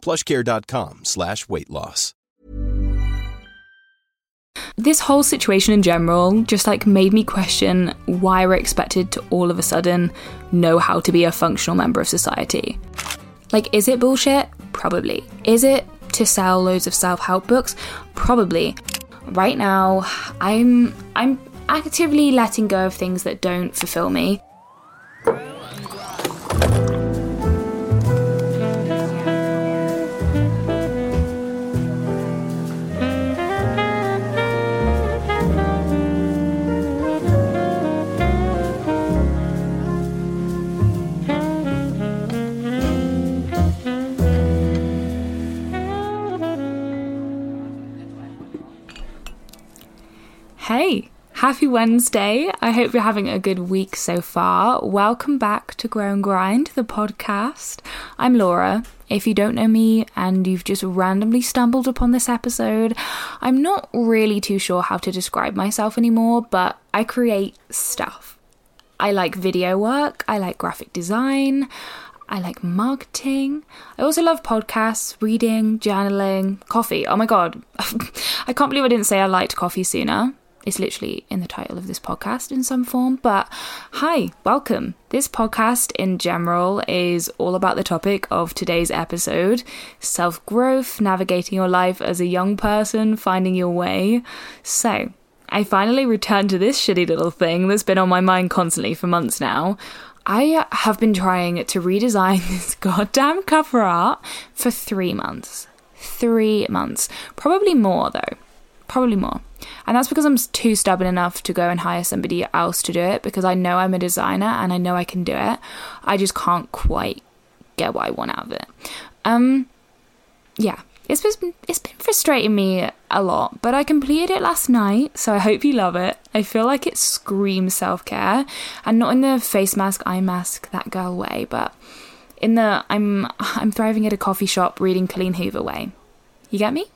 plushcare.com slash weight loss. This whole situation in general just like made me question why we're expected to all of a sudden know how to be a functional member of society. Like, is it bullshit? Probably. Is it to sell loads of self-help books? Probably. Right now, I'm I'm actively letting go of things that don't fulfill me. Hey, happy Wednesday. I hope you're having a good week so far. Welcome back to Grow and Grind, the podcast. I'm Laura. If you don't know me and you've just randomly stumbled upon this episode, I'm not really too sure how to describe myself anymore, but I create stuff. I like video work, I like graphic design, I like marketing. I also love podcasts, reading, journaling, coffee. Oh my god, I can't believe I didn't say I liked coffee sooner. It's literally in the title of this podcast in some form. But hi, welcome. This podcast in general is all about the topic of today's episode self growth, navigating your life as a young person, finding your way. So, I finally returned to this shitty little thing that's been on my mind constantly for months now. I have been trying to redesign this goddamn cover art for three months. Three months. Probably more though. Probably more. And that's because I'm too stubborn enough to go and hire somebody else to do it because I know I'm a designer and I know I can do it. I just can't quite get what I want out of it. Um, yeah, it's been it's been frustrating me a lot, but I completed it last night, so I hope you love it. I feel like it screams self care, and not in the face mask, eye mask, that girl way, but in the I'm I'm thriving at a coffee shop reading Colleen Hoover way. You get me?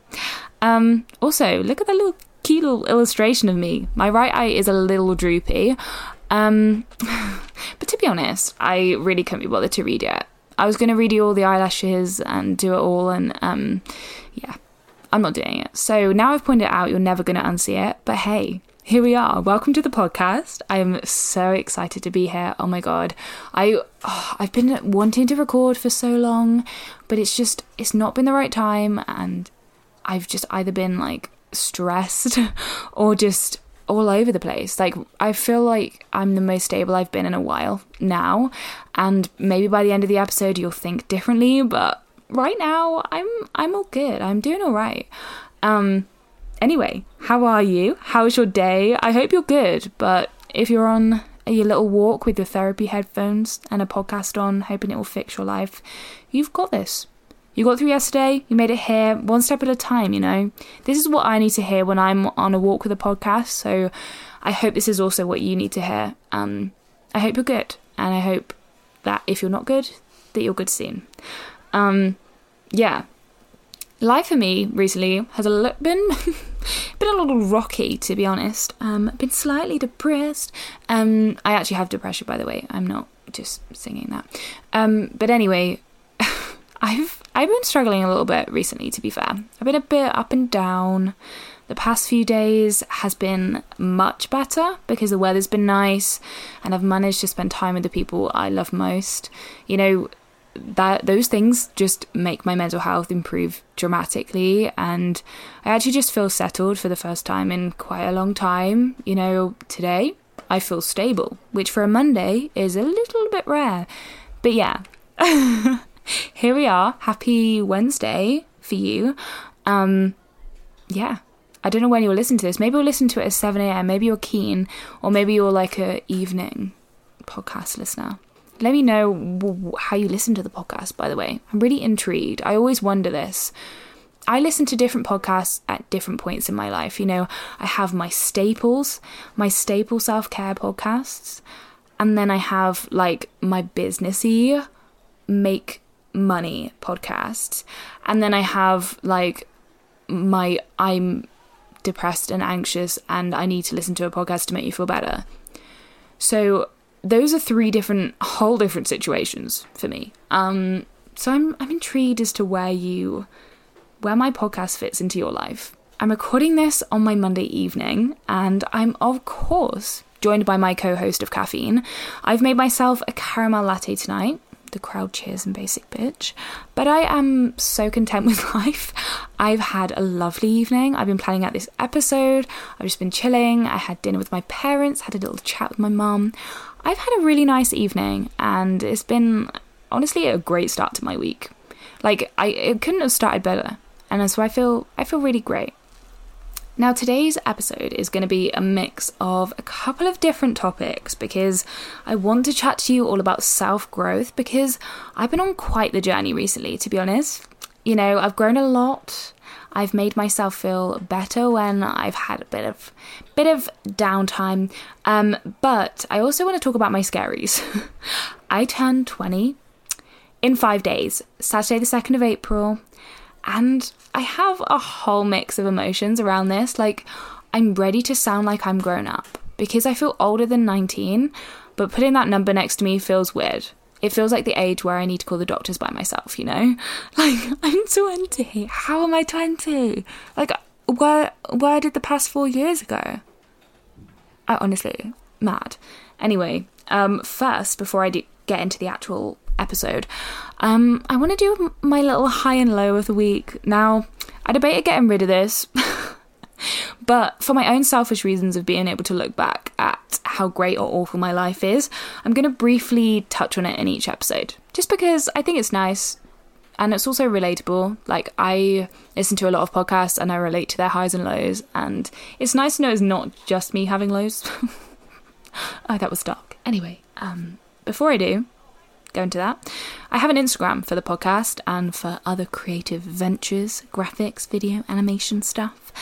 Um, also, look at that little cute little illustration of me. My right eye is a little droopy. Um, but to be honest, I really couldn't be bothered to read it. I was going to redo all the eyelashes and do it all, and um, yeah, I'm not doing it. So now I've pointed out, you're never going to unsee it. But hey, here we are. Welcome to the podcast. I am so excited to be here. Oh my god, I oh, I've been wanting to record for so long, but it's just it's not been the right time, and I've just either been like stressed or just all over the place. Like I feel like I'm the most stable I've been in a while now, and maybe by the end of the episode you'll think differently, but right now I'm I'm all good. I'm doing all right. Um anyway, how are you? How's your day? I hope you're good, but if you're on your little walk with your therapy headphones and a podcast on, hoping it will fix your life, you've got this. You got through yesterday, you made it here, one step at a time, you know? This is what I need to hear when I'm on a walk with a podcast, so I hope this is also what you need to hear. Um, I hope you're good, and I hope that if you're not good, that you're good soon. Um, yeah. Life for me recently has a li- been been a little rocky, to be honest. Um, been slightly depressed. Um, I actually have depression, by the way. I'm not just singing that. Um, but anyway, I've I've been struggling a little bit recently to be fair. I've been a bit up and down. The past few days has been much better because the weather's been nice and I've managed to spend time with the people I love most. You know, that those things just make my mental health improve dramatically and I actually just feel settled for the first time in quite a long time. You know, today I feel stable, which for a Monday is a little bit rare. But yeah. here we are. Happy Wednesday for you. Um, yeah. I don't know when you'll listen to this. Maybe you'll listen to it at 7 a.m. Maybe you're keen, or maybe you're like a evening podcast listener. Let me know w- how you listen to the podcast, by the way. I'm really intrigued. I always wonder this. I listen to different podcasts at different points in my life. You know, I have my staples, my staple self care podcasts, and then I have like my businessy make money podcasts, and then I have like my I'm depressed and anxious and I need to listen to a podcast to make you feel better. So those are three different whole different situations for me. Um so I'm I'm intrigued as to where you where my podcast fits into your life. I'm recording this on my Monday evening and I'm of course joined by my co-host of caffeine. I've made myself a caramel latte tonight the crowd cheers and basic bitch. But I am so content with life. I've had a lovely evening. I've been planning out this episode. I've just been chilling. I had dinner with my parents, had a little chat with my mum. I've had a really nice evening and it's been honestly a great start to my week. Like I it couldn't have started better. And so I feel I feel really great. Now, today's episode is going to be a mix of a couple of different topics because I want to chat to you all about self growth because I've been on quite the journey recently, to be honest. You know, I've grown a lot. I've made myself feel better when I've had a bit of bit of downtime. Um, but I also want to talk about my scaries. I turned 20 in 5 days, Saturday the 2nd of April. And I have a whole mix of emotions around this. Like, I'm ready to sound like I'm grown up because I feel older than 19, but putting that number next to me feels weird. It feels like the age where I need to call the doctors by myself, you know? Like, I'm 20. How am I 20? Like, where where did the past 4 years go? I honestly mad. Anyway, um first before I do get into the actual episode, um, I want to do my little high and low of the week. Now, I debated getting rid of this, but for my own selfish reasons of being able to look back at how great or awful my life is, I'm going to briefly touch on it in each episode, just because I think it's nice and it's also relatable. Like I listen to a lot of podcasts and I relate to their highs and lows, and it's nice to know it's not just me having lows. oh, that was dark. Anyway, um, before I do, go into that. I have an Instagram for the podcast and for other creative ventures, graphics, video, animation stuff.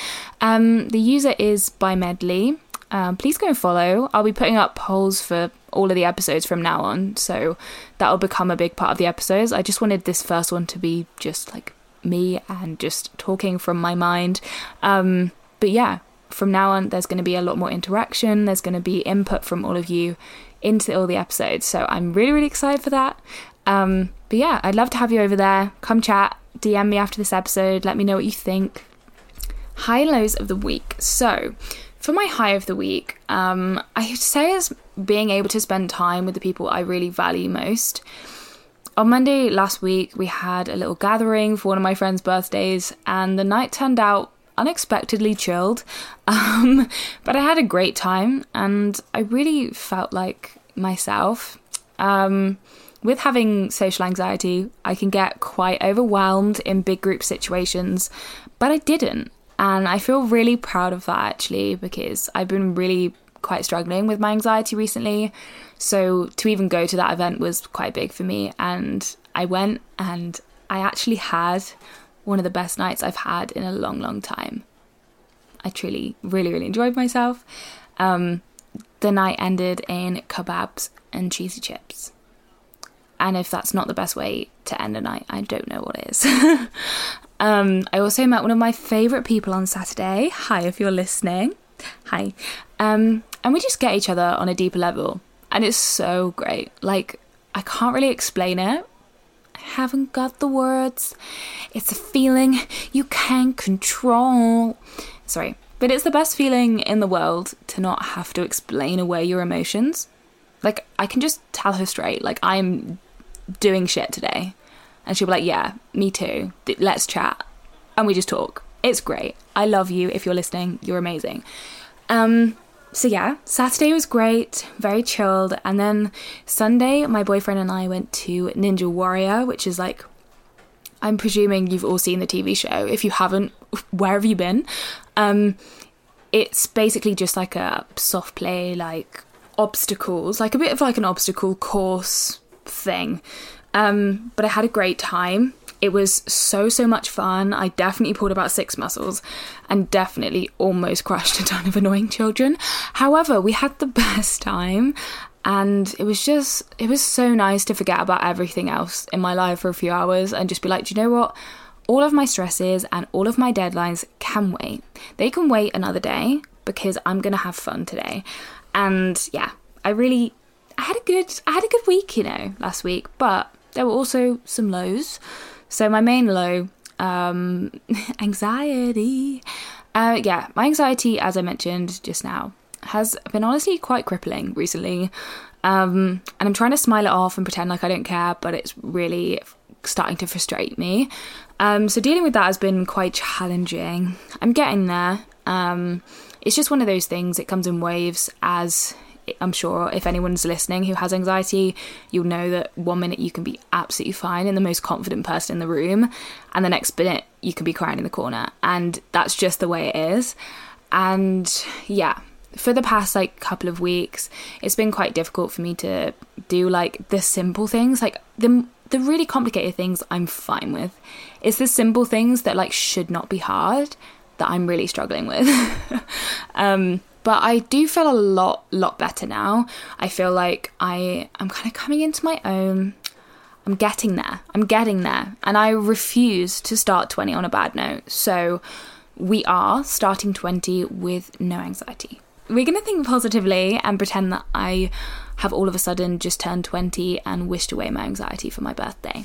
Um, the user is by Medley. Um, please go and follow. I'll be putting up polls for all of the episodes from now on, so that'll become a big part of the episodes. I just wanted this first one to be just like me and just talking from my mind. Um, but yeah, from now on, there's going to be a lot more interaction. There's going to be input from all of you into all the episodes. So I'm really, really excited for that. Um, but yeah, I'd love to have you over there. Come chat, DM me after this episode, let me know what you think. High and lows of the week. So, for my high of the week, um, I say it's being able to spend time with the people I really value most. On Monday last week, we had a little gathering for one of my friend's birthdays, and the night turned out unexpectedly chilled. Um, but I had a great time and I really felt like myself. Um, with having social anxiety, I can get quite overwhelmed in big group situations, but I didn't. And I feel really proud of that actually because I've been really quite struggling with my anxiety recently. So to even go to that event was quite big for me. And I went and I actually had one of the best nights I've had in a long, long time. I truly, really, really enjoyed myself. Um, the night ended in kebabs and cheesy chips. And if that's not the best way to end a night, I don't know what is. um, I also met one of my favourite people on Saturday. Hi, if you're listening. Hi. Um, and we just get each other on a deeper level. And it's so great. Like, I can't really explain it, haven't got the words. It's a feeling you can't control. Sorry, but it's the best feeling in the world to not have to explain away your emotions. Like, I can just tell her straight, like, I'm doing shit today. And she'll be like, yeah, me too. Let's chat. And we just talk. It's great. I love you. If you're listening, you're amazing. Um, so yeah, Saturday was great, very chilled, and then Sunday, my boyfriend and I went to Ninja Warrior, which is like, I'm presuming you've all seen the TV show. If you haven't, where have you been? Um, it's basically just like a soft play, like obstacles, like a bit of like an obstacle course thing. Um, but I had a great time. It was so, so much fun. I definitely pulled about six muscles and definitely almost crushed a ton of annoying children. However, we had the best time and it was just, it was so nice to forget about everything else in my life for a few hours and just be like, do you know what? All of my stresses and all of my deadlines can wait. They can wait another day because I'm going to have fun today. And yeah, I really I had a good I had a good week, you know, last week, but there were also some lows. So my main low, um, anxiety. Uh, yeah, my anxiety, as I mentioned just now, has been honestly quite crippling recently. Um, and I'm trying to smile it off and pretend like I don't care, but it's really starting to frustrate me. Um, so dealing with that has been quite challenging. I'm getting there. Um, it's just one of those things. It comes in waves, as I'm sure if anyone's listening who has anxiety, you'll know that one minute you can be absolutely fine and the most confident person in the room, and the next minute you can be crying in the corner. And that's just the way it is. And yeah, for the past like couple of weeks, it's been quite difficult for me to do like the simple things, like the the really complicated things I'm fine with. It's the simple things that like should not be hard that I'm really struggling with. um but I do feel a lot, lot better now. I feel like I am kind of coming into my own. I'm getting there. I'm getting there. And I refuse to start 20 on a bad note. So we are starting 20 with no anxiety. We're going to think positively and pretend that I have all of a sudden just turned 20 and wished away my anxiety for my birthday.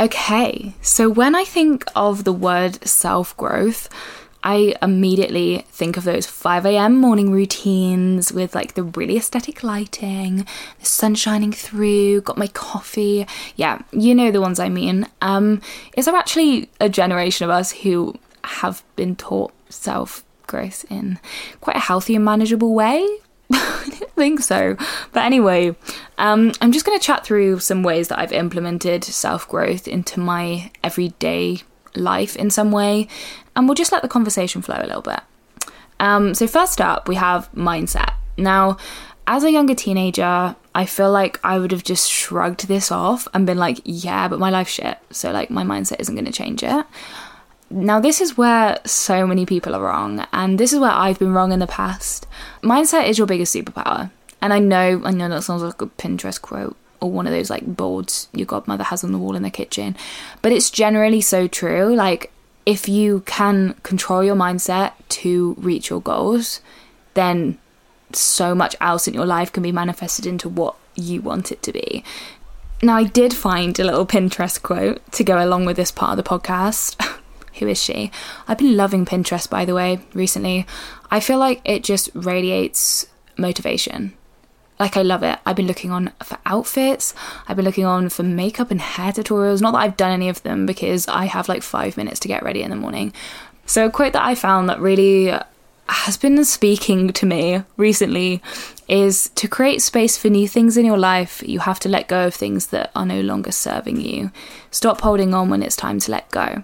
Okay, so when I think of the word self growth, I immediately think of those 5 a.m. morning routines with like the really aesthetic lighting, the sun shining through, got my coffee. Yeah, you know the ones I mean. Um, is there actually a generation of us who have been taught self growth in quite a healthy and manageable way? I didn't think so. But anyway, um, I'm just going to chat through some ways that I've implemented self growth into my everyday life in some way, and we'll just let the conversation flow a little bit. Um, so, first up, we have mindset. Now, as a younger teenager, I feel like I would have just shrugged this off and been like, yeah, but my life's shit. So, like, my mindset isn't going to change it. Now, this is where so many people are wrong, and this is where I've been wrong in the past. Mindset is your biggest superpower. And I know, I know that sounds like a Pinterest quote or one of those like boards your godmother has on the wall in the kitchen, but it's generally so true. Like, if you can control your mindset to reach your goals, then so much else in your life can be manifested into what you want it to be. Now, I did find a little Pinterest quote to go along with this part of the podcast. Who is she? I've been loving Pinterest, by the way, recently. I feel like it just radiates motivation. Like, I love it. I've been looking on for outfits, I've been looking on for makeup and hair tutorials. Not that I've done any of them because I have like five minutes to get ready in the morning. So, a quote that I found that really has been speaking to me recently is to create space for new things in your life, you have to let go of things that are no longer serving you. Stop holding on when it's time to let go.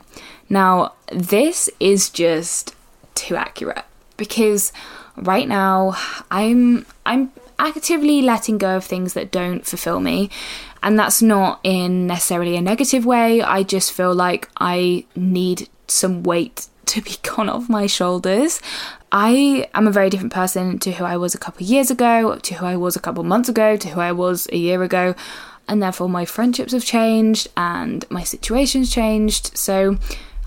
Now, this is just too accurate because right now I'm I'm actively letting go of things that don't fulfill me. And that's not in necessarily a negative way. I just feel like I need some weight to be gone off my shoulders. I am a very different person to who I was a couple of years ago, to who I was a couple of months ago, to who I was a year ago, and therefore my friendships have changed and my situation's changed. So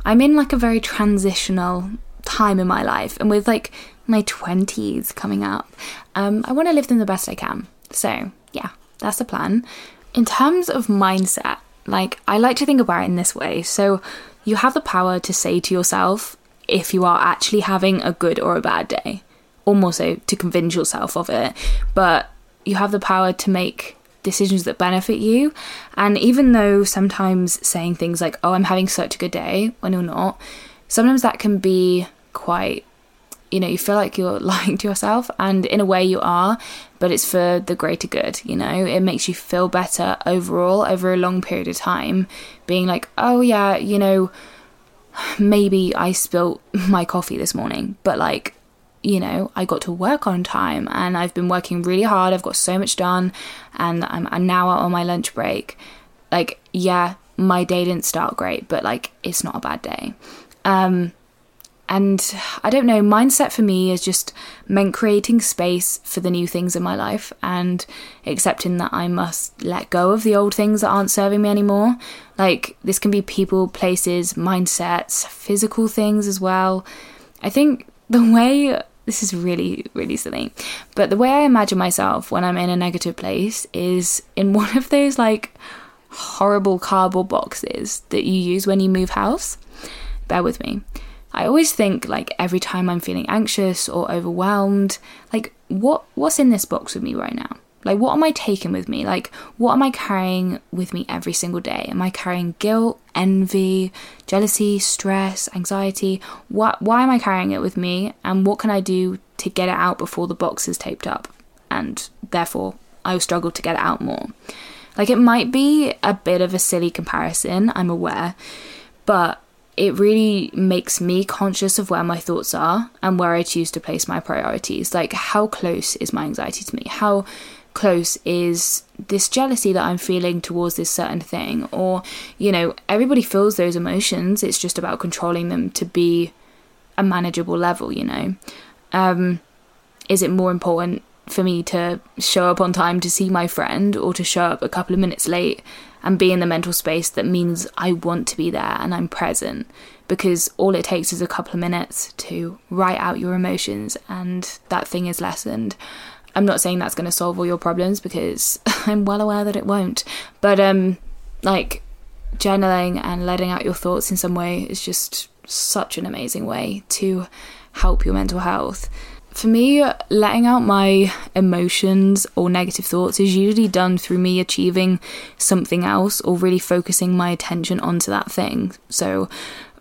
I'm in like a very transitional time in my life, and with like my 20s coming up, um, I want to live them the best I can. So, yeah, that's the plan. In terms of mindset, like I like to think about it in this way. So, you have the power to say to yourself if you are actually having a good or a bad day, or more so to convince yourself of it. But you have the power to make decisions that benefit you. And even though sometimes saying things like, oh, I'm having such a good day when you're not, sometimes that can be quite you know, you feel like you're lying to yourself, and in a way you are, but it's for the greater good, you know? It makes you feel better overall over a long period of time, being like, oh, yeah, you know, maybe I spilt my coffee this morning, but like, you know, I got to work on time and I've been working really hard. I've got so much done, and I'm, now out on my lunch break. Like, yeah, my day didn't start great, but like, it's not a bad day. Um, and I don't know, mindset for me is just meant creating space for the new things in my life and accepting that I must let go of the old things that aren't serving me anymore. Like, this can be people, places, mindsets, physical things as well. I think the way this is really, really silly, but the way I imagine myself when I'm in a negative place is in one of those like horrible cardboard boxes that you use when you move house. Bear with me. I always think like every time I'm feeling anxious or overwhelmed, like what what's in this box with me right now? Like what am I taking with me? Like what am I carrying with me every single day? Am I carrying guilt, envy, jealousy, stress, anxiety? What why am I carrying it with me and what can I do to get it out before the box is taped up? And therefore I will struggle to get it out more. Like it might be a bit of a silly comparison, I'm aware, but it really makes me conscious of where my thoughts are and where I choose to place my priorities. Like, how close is my anxiety to me? How close is this jealousy that I'm feeling towards this certain thing? Or, you know, everybody feels those emotions. It's just about controlling them to be a manageable level, you know? Um, is it more important for me to show up on time to see my friend or to show up a couple of minutes late and be in the mental space that means I want to be there and I'm present because all it takes is a couple of minutes to write out your emotions and that thing is lessened. I'm not saying that's going to solve all your problems because I'm well aware that it won't. But um like journaling and letting out your thoughts in some way is just such an amazing way to help your mental health. For me, letting out my emotions or negative thoughts is usually done through me achieving something else or really focusing my attention onto that thing. So,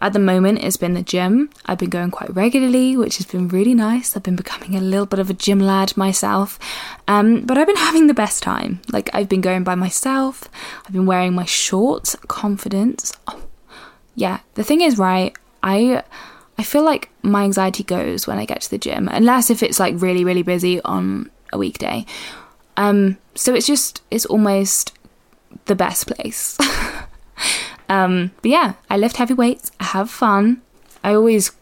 at the moment, it's been the gym. I've been going quite regularly, which has been really nice. I've been becoming a little bit of a gym lad myself. Um, but I've been having the best time. Like, I've been going by myself, I've been wearing my shorts, confidence. Oh, yeah, the thing is, right, I I feel like my anxiety goes when I get to the gym, unless if it's like really, really busy on a weekday. Um, so it's just, it's almost the best place. um, but yeah, I lift heavy weights, I have fun. I always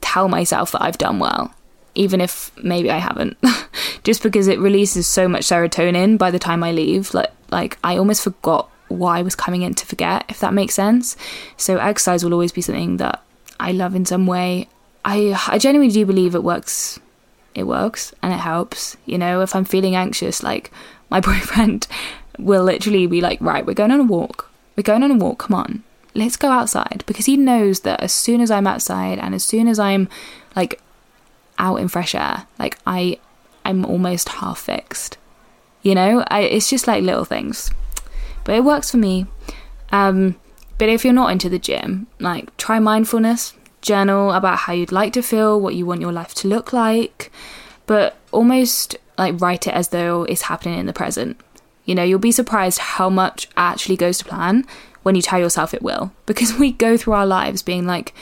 tell myself that I've done well, even if maybe I haven't, just because it releases so much serotonin by the time I leave. Like, like I almost forgot why I was coming in to forget, if that makes sense. So exercise will always be something that I love in some way. I I genuinely do believe it works. It works and it helps. You know, if I'm feeling anxious, like my boyfriend will literally be like, "Right, we're going on a walk. We're going on a walk. Come on, let's go outside." Because he knows that as soon as I'm outside and as soon as I'm like out in fresh air, like I I'm almost half fixed. You know, I, it's just like little things, but it works for me. Um, but if you're not into the gym, like try mindfulness, journal about how you'd like to feel, what you want your life to look like, but almost like write it as though it's happening in the present. You know, you'll be surprised how much actually goes to plan when you tell yourself it will. Because we go through our lives being like,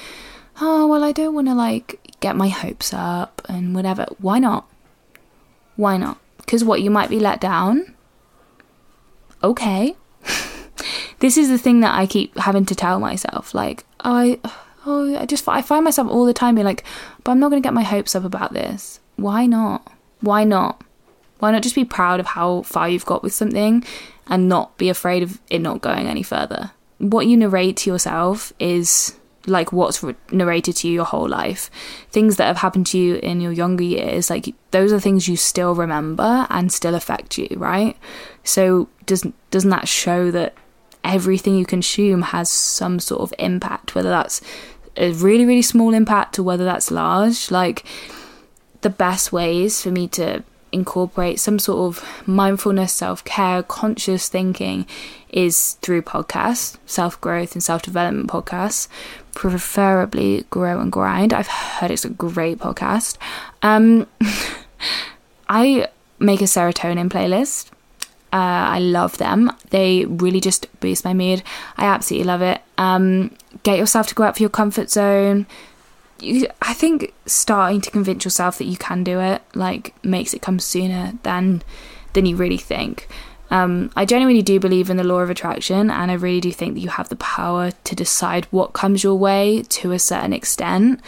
oh, well, I don't want to like get my hopes up and whatever. Why not? Why not? Because what, you might be let down? Okay. this is the thing that I keep having to tell myself like, oh, I oh, I just I find myself all the time being like, but I'm not going to get my hopes up about this. Why not? Why not? Why not just be proud of how far you've got with something and not be afraid of it not going any further? What you narrate to yourself is like what's narrated to you your whole life. Things that have happened to you in your younger years, like those are things you still remember and still affect you, right? So doesn't doesn't that show that everything you consume has some sort of impact, whether that's a really, really small impact or whether that's large? Like the best ways for me to incorporate some sort of mindfulness, self care, conscious thinking is through podcasts, self growth and self development podcasts, preferably Grow and Grind. I've heard it's a great podcast. Um, I make a serotonin playlist. Uh, I love them. They really just boost my mood. I absolutely love it. Um, get yourself to go out for your comfort zone you, I think starting to convince yourself that you can do it like makes it come sooner than than you really think. Um, I genuinely do believe in the law of attraction, and I really do think that you have the power to decide what comes your way to a certain extent.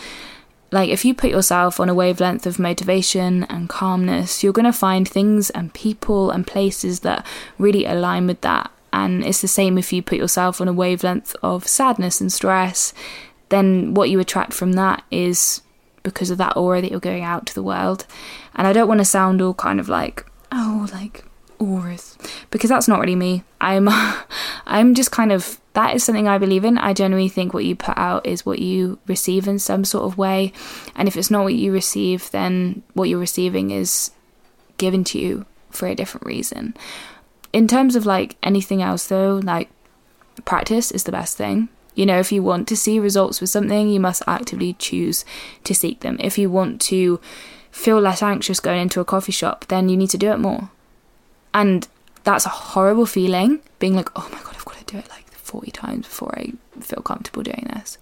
Like, if you put yourself on a wavelength of motivation and calmness, you're going to find things and people and places that really align with that. And it's the same if you put yourself on a wavelength of sadness and stress then what you attract from that is because of that aura that you're going out to the world. And I don't want to sound all kind of like, oh, like auras, because that's not really me. I'm, I'm just kind of that is something I believe in. I genuinely think what you put out is what you receive in some sort of way, and if it's not what you receive, then what you're receiving is given to you for a different reason. In terms of like anything else, though, like practice is the best thing. You know, if you want to see results with something, you must actively choose to seek them. If you want to feel less anxious going into a coffee shop, then you need to do it more. And that's a horrible feeling, being like, oh my god, I've got to do it like 40 times before I feel comfortable doing this.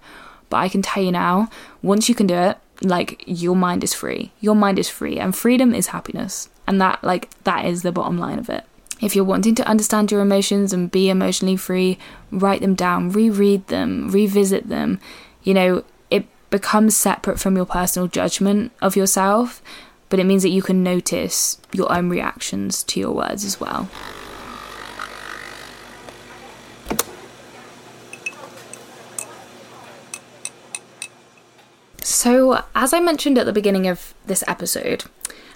But I can tell you now, once you can do it, like your mind is free. Your mind is free, and freedom is happiness. And that, like, that is the bottom line of it. If you're wanting to understand your emotions and be emotionally free, write them down, reread them, revisit them. You know, it becomes separate from your personal judgment of yourself, but it means that you can notice your own reactions to your words as well. So, as I mentioned at the beginning of this episode,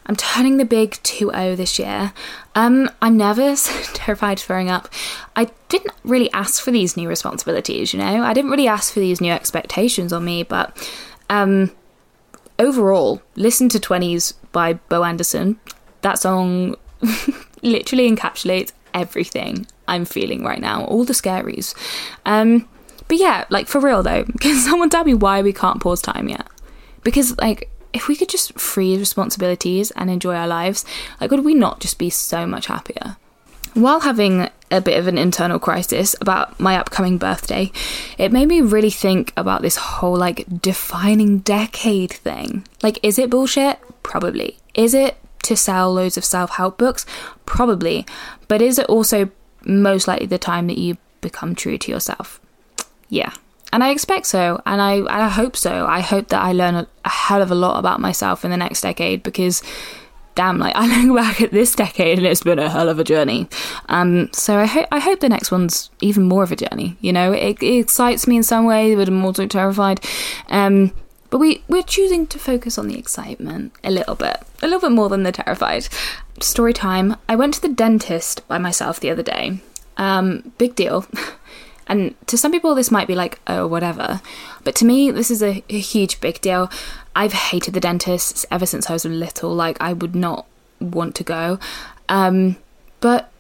I'm turning the big 2-0 this year. Um, I'm nervous, terrified throwing up. I didn't really ask for these new responsibilities, you know? I didn't really ask for these new expectations on me, but um, overall, listen to 20s by Bo Anderson. That song literally encapsulates everything I'm feeling right now, all the scaries. Um, but yeah, like for real though, can someone tell me why we can't pause time yet? Because like if we could just free responsibilities and enjoy our lives, like would we not just be so much happier? While having a bit of an internal crisis about my upcoming birthday, it made me really think about this whole like defining decade thing. Like, is it bullshit? Probably. Is it to sell loads of self help books? Probably. But is it also most likely the time that you become true to yourself? Yeah, and I expect so, and I I hope so. I hope that I learn a, a hell of a lot about myself in the next decade because damn, like I look back at this decade and it's been a hell of a journey. Um, so I hope I hope the next one's even more of a journey. You know, it, it excites me in some way, but I'm also terrified. Um, but we we're choosing to focus on the excitement a little bit, a little bit more than the terrified. Story time. I went to the dentist by myself the other day. Um, big deal. And to some people, this might be like, oh, whatever. But to me, this is a, a huge big deal. I've hated the dentists ever since I was little. Like, I would not want to go. Um, but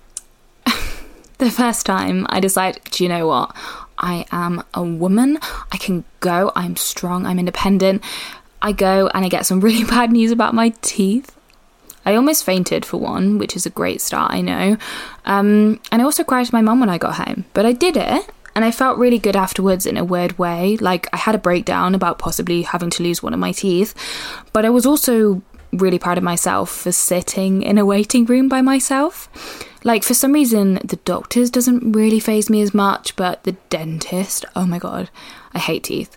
the first time I decided, do you know what? I am a woman. I can go. I'm strong. I'm independent. I go and I get some really bad news about my teeth. I almost fainted for one, which is a great start, I know. Um, and I also cried to my mum when I got home, but I did it and I felt really good afterwards in a weird way. Like I had a breakdown about possibly having to lose one of my teeth, but I was also really proud of myself for sitting in a waiting room by myself. Like for some reason the doctors doesn't really phase me as much, but the dentist, oh my god, I hate teeth.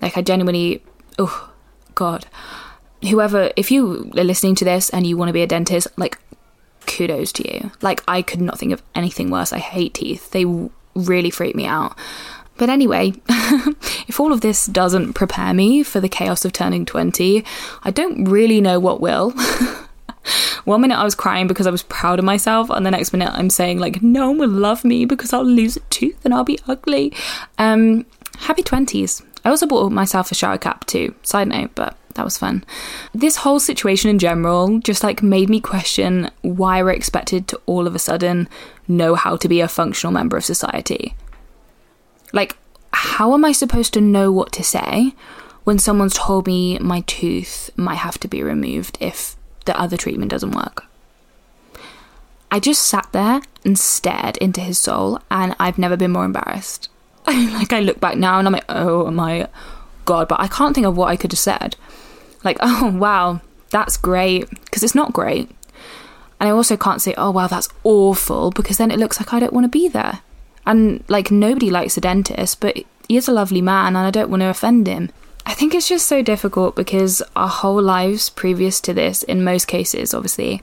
Like, I genuinely, oh, God. Whoever, if you are listening to this and you want to be a dentist, like, kudos to you. Like, I could not think of anything worse. I hate teeth, they really freak me out. But anyway, if all of this doesn't prepare me for the chaos of turning 20, I don't really know what will. One minute I was crying because I was proud of myself, and the next minute I'm saying, like, no one will love me because I'll lose a tooth and I'll be ugly. Um, happy 20s. I also bought myself a shower cap too, side note, but that was fun. This whole situation in general just like made me question why we're expected to all of a sudden know how to be a functional member of society. Like, how am I supposed to know what to say when someone's told me my tooth might have to be removed if the other treatment doesn't work? I just sat there and stared into his soul, and I've never been more embarrassed. like, I look back now and I'm like, oh my god, but I can't think of what I could have said. Like, oh wow, that's great, because it's not great. And I also can't say, oh wow, that's awful, because then it looks like I don't want to be there. And like nobody likes a dentist, but he is a lovely man and I don't want to offend him. I think it's just so difficult because our whole lives previous to this, in most cases, obviously,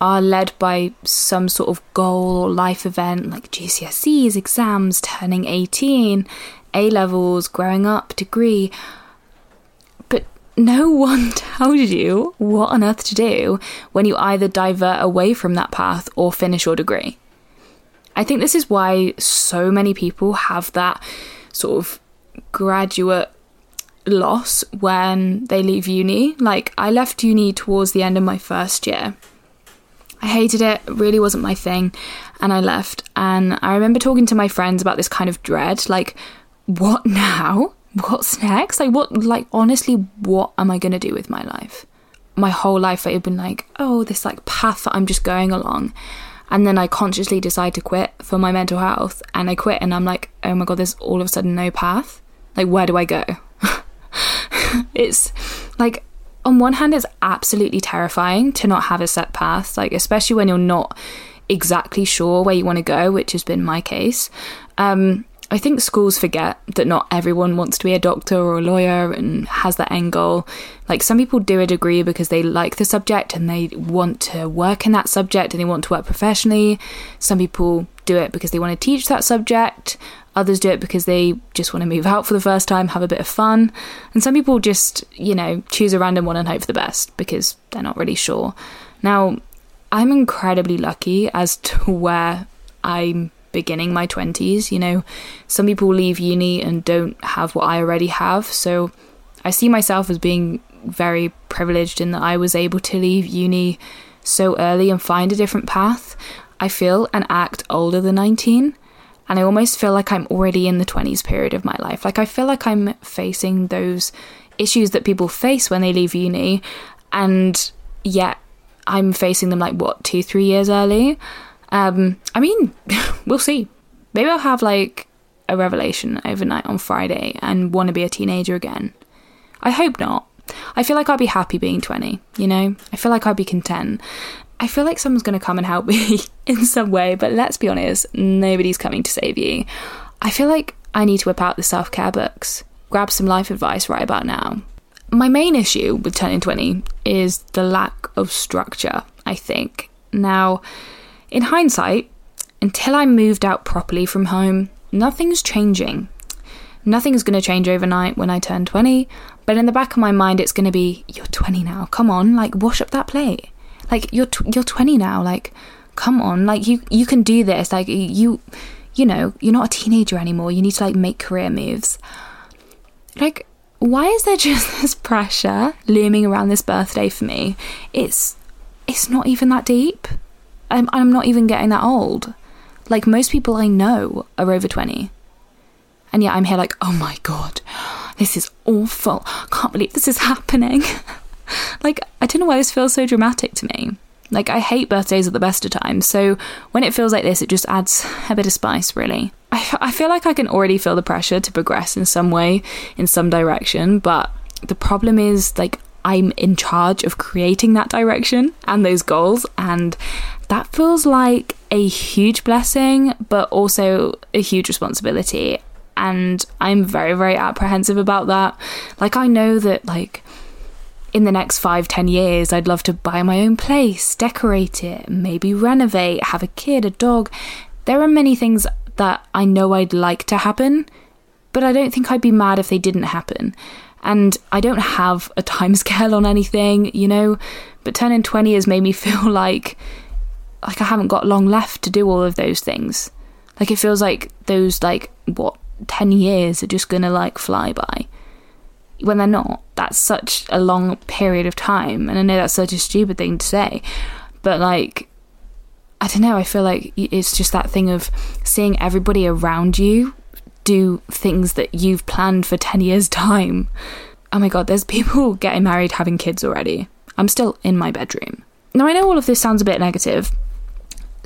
are led by some sort of goal or life event like GCSEs, exams, turning 18, A levels, growing up, degree. No one tells you what on earth to do when you either divert away from that path or finish your degree. I think this is why so many people have that sort of graduate loss when they leave uni. Like, I left uni towards the end of my first year. I hated it really wasn't my thing, and I left. And I remember talking to my friends about this kind of dread like, what now? What's next? Like, what, like, honestly, what am I going to do with my life? My whole life, I had been like, oh, this like path that I'm just going along and then I consciously decide to quit for my mental health and I quit and I'm like, oh my god, there's all of a sudden no path. Like, where do I go? it's like, on one hand, it's absolutely terrifying to not have a set path, like, especially when you're not exactly sure where you want to go, which has been my case. Um, I think schools forget that not everyone wants to be a doctor or a lawyer and has that end goal. Like some people do a degree because they like the subject and they want to work in that subject and they want to work professionally. Some people do it because they want to teach that subject. Others do it because they just want to move out for the first time, have a bit of fun. And some people just, you know, choose a random one and hope for the best because they're not really sure. Now, I'm incredibly lucky as to where I'm beginning my 20s. You know, some people leave uni and don't have what I already have. So I see myself as being very privileged in that I was able to leave uni so early and find a different path. I feel and act older than 19. And I almost feel like I'm already in the 20s period of my life. Like, I feel like I'm facing those issues that people face when they leave uni. And yet, I'm facing them like, what, two, three years early? Um, I mean, we'll see. Maybe I'll have like a revelation overnight on Friday and want to be a teenager again. I hope not. I feel like I'd be happy being 20, you know? I feel like I'd be content. I feel like someone's going to come and help me in some way, but let's be honest, nobody's coming to save you. I feel like I need to whip out the self care books, grab some life advice right about now. My main issue with turning 20 is the lack of structure, I think. Now, in hindsight, until I moved out properly from home, nothing's changing. Nothing's going to change overnight when I turn 20, but in the back of my mind, it's going to be, you're 20 now, come on, like, wash up that plate. Like, you're, t- you're 20 now, like, come on, like, you, you can do this. Like, you, you know, you're not a teenager anymore. You need to, like, make career moves. Like, why is there just this pressure looming around this birthday for me? It's, it's not even that deep. I'm, I'm not even getting that old. Like most people I know are over 20. And yet I'm here like, oh my god, this is awful. Can't believe this is happening. like, I don't know why this feels so dramatic to me. Like, I hate birthdays at the best of times, so when it feels like this, it just adds a bit of spice, really. I, I feel like I can already feel the pressure to progress in some way, in some direction, but the problem is, like, I'm in charge of creating that direction and those goals, and that feels like a huge blessing, but also a huge responsibility. and I'm very, very apprehensive about that. Like, I know that, like, in the next five, ten years, I'd love to buy my own place, decorate it, maybe renovate, have a kid, a dog. There are many things that I know I'd like to happen, but I don't think I'd be mad if they didn't happen. And I don't have a timescale on anything, you know, but turning 20 has made me feel like like I haven't got long left to do all of those things. Like it feels like those like what 10 years are just going to like fly by when they're not. That's such a long period of time. And I know that's such a stupid thing to say, but like, I don't know, I feel like it's just that thing of seeing everybody around you do things that you've planned for 10 years' time. Oh my god, there's people getting married, having kids already. I'm still in my bedroom. Now, I know all of this sounds a bit negative,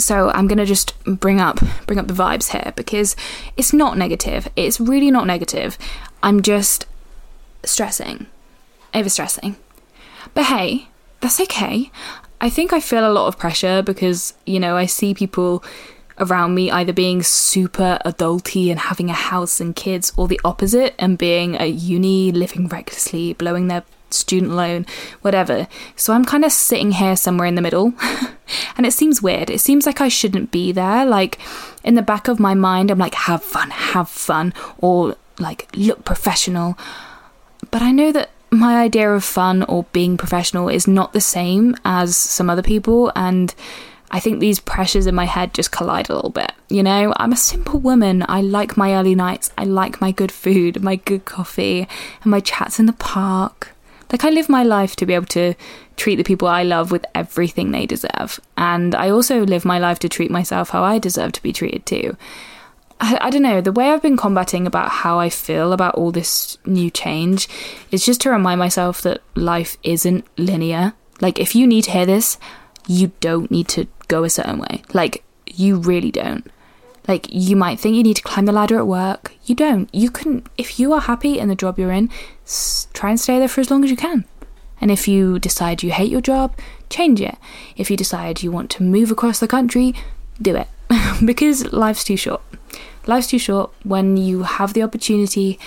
so I'm gonna just bring up bring up the vibes here because it's not negative. It's really not negative. I'm just stressing, over stressing. But hey, that's okay. I think I feel a lot of pressure because, you know, I see people around me either being super adulty and having a house and kids, or the opposite and being at uni, living recklessly, blowing their student loan, whatever. So I'm kind of sitting here somewhere in the middle. and it seems weird. It seems like I shouldn't be there. Like in the back of my mind, I'm like, have fun, have fun, or like look professional. But I know that my idea of fun or being professional is not the same as some other people, and I think these pressures in my head just collide a little bit. You know, I'm a simple woman. I like my early nights, I like my good food, my good coffee, and my chats in the park. Like, I live my life to be able to treat the people I love with everything they deserve. And I also live my life to treat myself how I deserve to be treated too. I, I don't know, the way I've been combating about how I feel about all this new change is just to remind myself that life isn't linear. Like, if you need to hear this, you don't need to go a certain way. Like, you really don't. Like, you might think you need to climb the ladder at work. You don't. You can, if you are happy in the job you're in, s- try and stay there for as long as you can. And if you decide you hate your job, change it. If you decide you want to move across the country, do it. because life's too short life's too short when you have the opportunity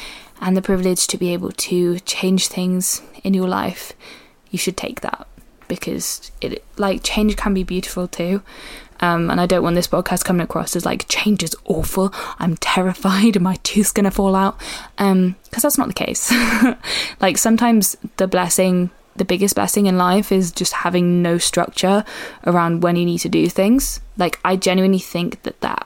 and the privilege to be able to change things in your life. You should take that because it like change can be beautiful too. Um, and I don't want this podcast coming across as like change is awful. I'm terrified. My tooth's gonna fall out. Um, because that's not the case. like sometimes the blessing, the biggest blessing in life is just having no structure around when you need to do things. Like I genuinely think that that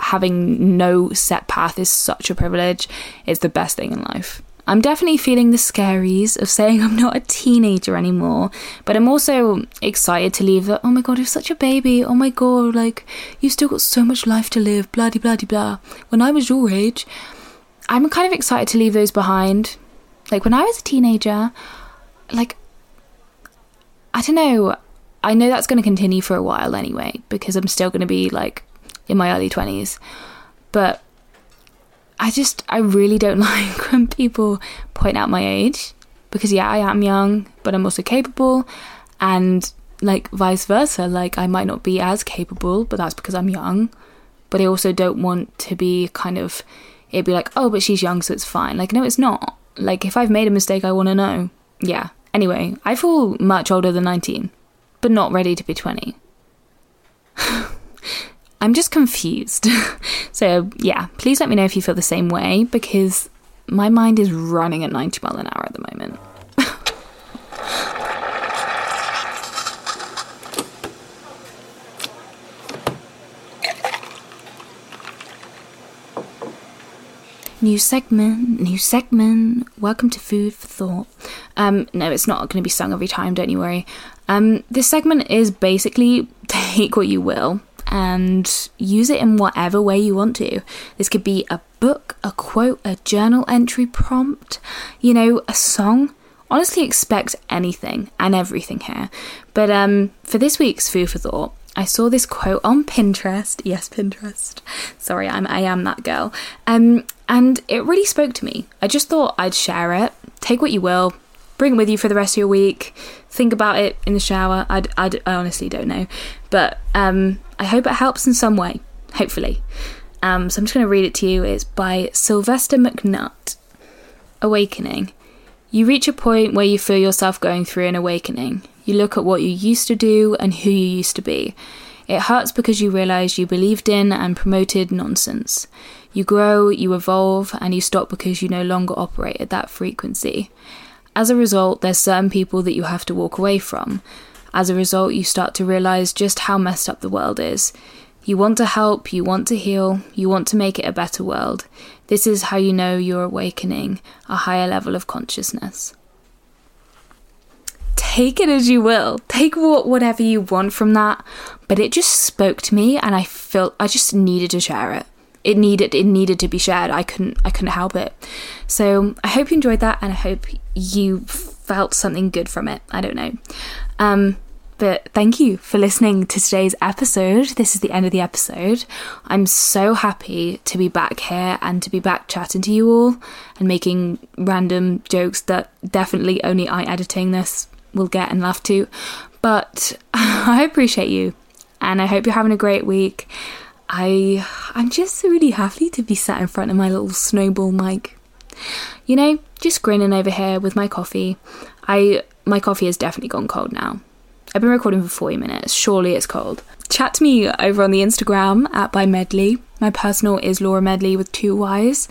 having no set path is such a privilege. It's the best thing in life. I'm definitely feeling the scaries of saying I'm not a teenager anymore, but I'm also excited to leave that, oh my god, you're such a baby, oh my god, like, you've still got so much life to live, blah blah blah. When I was your age, I'm kind of excited to leave those behind. Like, when I was a teenager, like, I don't know, I know that's going to continue for a while anyway, because I'm still going to be like in my early 20s. But I just, I really don't like when people point out my age because, yeah, I am young, but I'm also capable. And like vice versa, like I might not be as capable, but that's because I'm young. But I also don't want to be kind of, it'd be like, oh, but she's young, so it's fine. Like, no, it's not. Like, if I've made a mistake, I want to know. Yeah. Anyway, I feel much older than 19, but not ready to be 20. I'm just confused. so, yeah, please let me know if you feel the same way because my mind is running at 90 mile an hour at the moment. New segment, new segment. Welcome to Food for Thought. Um, no, it's not going to be sung every time, don't you worry. Um, this segment is basically take what you will and use it in whatever way you want to. This could be a book, a quote, a journal entry prompt, you know, a song. Honestly, expect anything and everything here. But um, for this week's food for thought, I saw this quote on Pinterest. Yes, Pinterest. Sorry, I'm I am that girl. Um, and it really spoke to me. I just thought I'd share it. Take what you will, bring it with you for the rest of your week. Think about it in the shower. I'd, I'd, I honestly don't know, but um, I hope it helps in some way. Hopefully. Um, so I'm just going to read it to you. It's by Sylvester McNutt. Awakening. You reach a point where you feel yourself going through an awakening. You look at what you used to do and who you used to be. It hurts because you realize you believed in and promoted nonsense. You grow, you evolve, and you stop because you no longer operate at that frequency. As a result, there's certain people that you have to walk away from. As a result, you start to realize just how messed up the world is. You want to help, you want to heal, you want to make it a better world. This is how you know you're awakening a higher level of consciousness. Take it as you will. Take what whatever you want from that, but it just spoke to me and I felt I just needed to share it. It needed it needed to be shared. I couldn't I couldn't help it. So, I hope you enjoyed that and I hope you felt something good from it. I don't know. Um but thank you for listening to today's episode. This is the end of the episode. I'm so happy to be back here and to be back chatting to you all and making random jokes that definitely only I editing this will get and laugh to. But I appreciate you and I hope you're having a great week. I I'm just really happy to be sat in front of my little snowball mic. You know, just grinning over here with my coffee. I my coffee has definitely gone cold now. I've been recording for 40 minutes. Surely it's cold. Chat to me over on the Instagram at by Medley. My personal is Laura Medley with two Y's.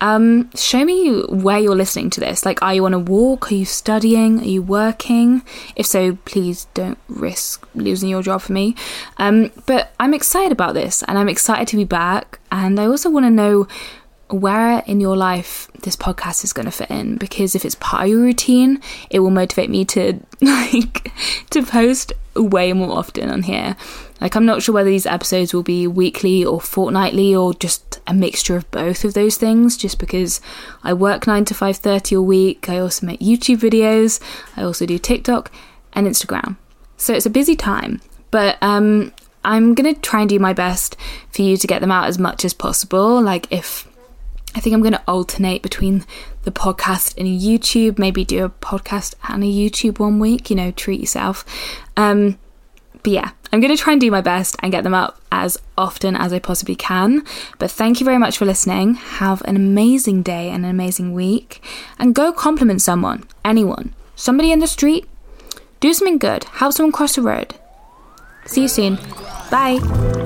Um, show me where you're listening to this. Like, are you on a walk? Are you studying? Are you working? If so, please don't risk losing your job for me. Um, but I'm excited about this and I'm excited to be back. And I also want to know where in your life this podcast is going to fit in because if it's part of your routine it will motivate me to like to post way more often on here. Like i'm not sure whether these episodes will be weekly or fortnightly or just a mixture of both of those things just because i work 9 to 5.30 a week. I also make youtube videos. I also do tiktok and instagram. So it's a busy time but um i'm going to try and do my best for you to get them out as much as possible. Like if I think I'm going to alternate between the podcast and YouTube, maybe do a podcast and a YouTube one week, you know, treat yourself. Um, but yeah, I'm going to try and do my best and get them up as often as I possibly can. But thank you very much for listening. Have an amazing day and an amazing week. And go compliment someone, anyone, somebody in the street. Do something good. Help someone cross the road. See you soon. Bye.